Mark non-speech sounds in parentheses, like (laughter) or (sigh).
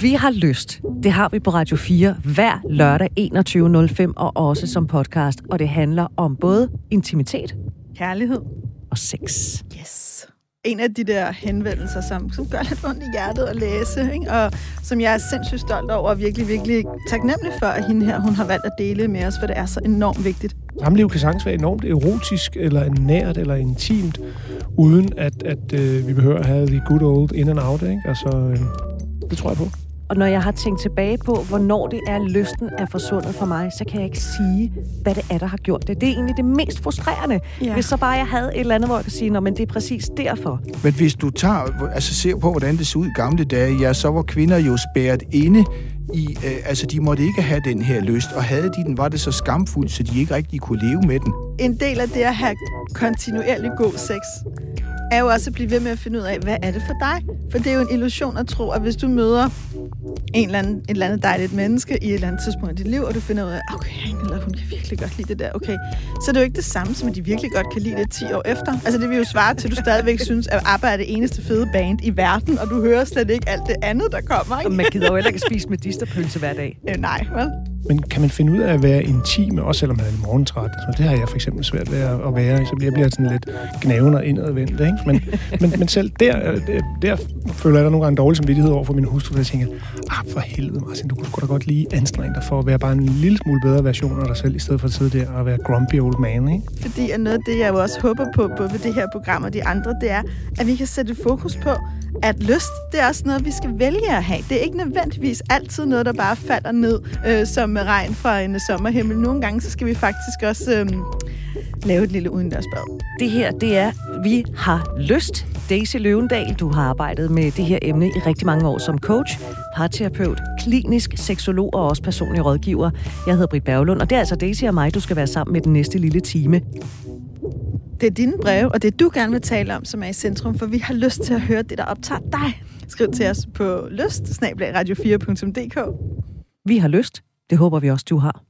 Vi har lyst. Det har vi på Radio 4 hver lørdag 21.05 og også som podcast. Og det handler om både intimitet Kærlighed. og sex. Yes. En af de der henvendelser, som, som gør lidt ondt i hjertet at læse, ikke? og som jeg er sindssygt stolt over, og virkelig, virkelig taknemmelig for, at hende her, hun har valgt at dele med os, for det er så enormt vigtigt. Samliv kan sagtens være enormt erotisk, eller nært, eller intimt, uden at, at øh, vi behøver at have the good old in and out. Ikke? Altså, øh, det tror jeg på. Og når jeg har tænkt tilbage på, hvornår det er, lysten er forsvundet for mig, så kan jeg ikke sige, hvad det er, der har gjort det. Det er egentlig det mest frustrerende. Ja. Hvis så bare jeg havde et eller andet, hvor jeg kan sige, men det er præcis derfor. Men hvis du tager, altså ser på, hvordan det så ud i gamle dage, ja, så var kvinder jo spærret inde i, øh, altså de måtte ikke have den her lyst, og havde de den, var det så skamfuldt, så de ikke rigtig kunne leve med den. En del af det at have kontinuerlig god sex, er jo også at blive ved med at finde ud af, hvad er det for dig? For det er jo en illusion at tro, at hvis du møder en eller anden, et eller andet dejligt menneske i et eller andet tidspunkt i dit liv, og du finder ud af, okay, han eller hun kan virkelig godt lide det der, okay, så er det jo ikke det samme, som at de virkelig godt kan lide det 10 år efter. Altså det vil jo svare til, at du stadigvæk synes, at ABBA er det eneste fede band i verden, og du hører slet ikke alt det andet, der kommer, Og ikke? man gider jo heller ikke spise medisterpølse hver dag. (laughs) Øh, nej, vel? Men kan man finde ud af at være intime, også selvom man er morgentræt? Så det har jeg for eksempel svært ved at være. Så jeg bliver sådan lidt gnaven og indadvendt. Ikke? Men, men, men selv der, der, der føler jeg der nogle gange dårlig samvittighed over for min hustru, der tænker, ah, for helvede, Martin, du kunne da godt lige anstrenge dig for at være bare en lille smule bedre version af dig selv, i stedet for at sidde der og være grumpy old man. Ikke? Fordi at noget af det, jeg jo også håber på, både ved det her program og de andre, det er, at vi kan sætte fokus på, at lyst, det er også noget, vi skal vælge at have. Det er ikke nødvendigvis altid noget, der bare falder ned øh, som regn fra en sommerhimmel. Nogle gange, så skal vi faktisk også øh, lave et lille udendørsbad. Det her, det er Vi har lyst. Daisy Løvendal, du har arbejdet med det her emne i rigtig mange år som coach, parterapeut, klinisk seksolog og også personlig rådgiver. Jeg hedder Britt Berglund, og det er altså Daisy og mig, du skal være sammen med den næste lille time. Det er dine breve, og det du gerne vil tale om, som er i centrum, for vi har lyst til at høre det, der optager dig. Skriv til os på lyst radio4.dk. Vi har lyst. Det håber vi også, du har.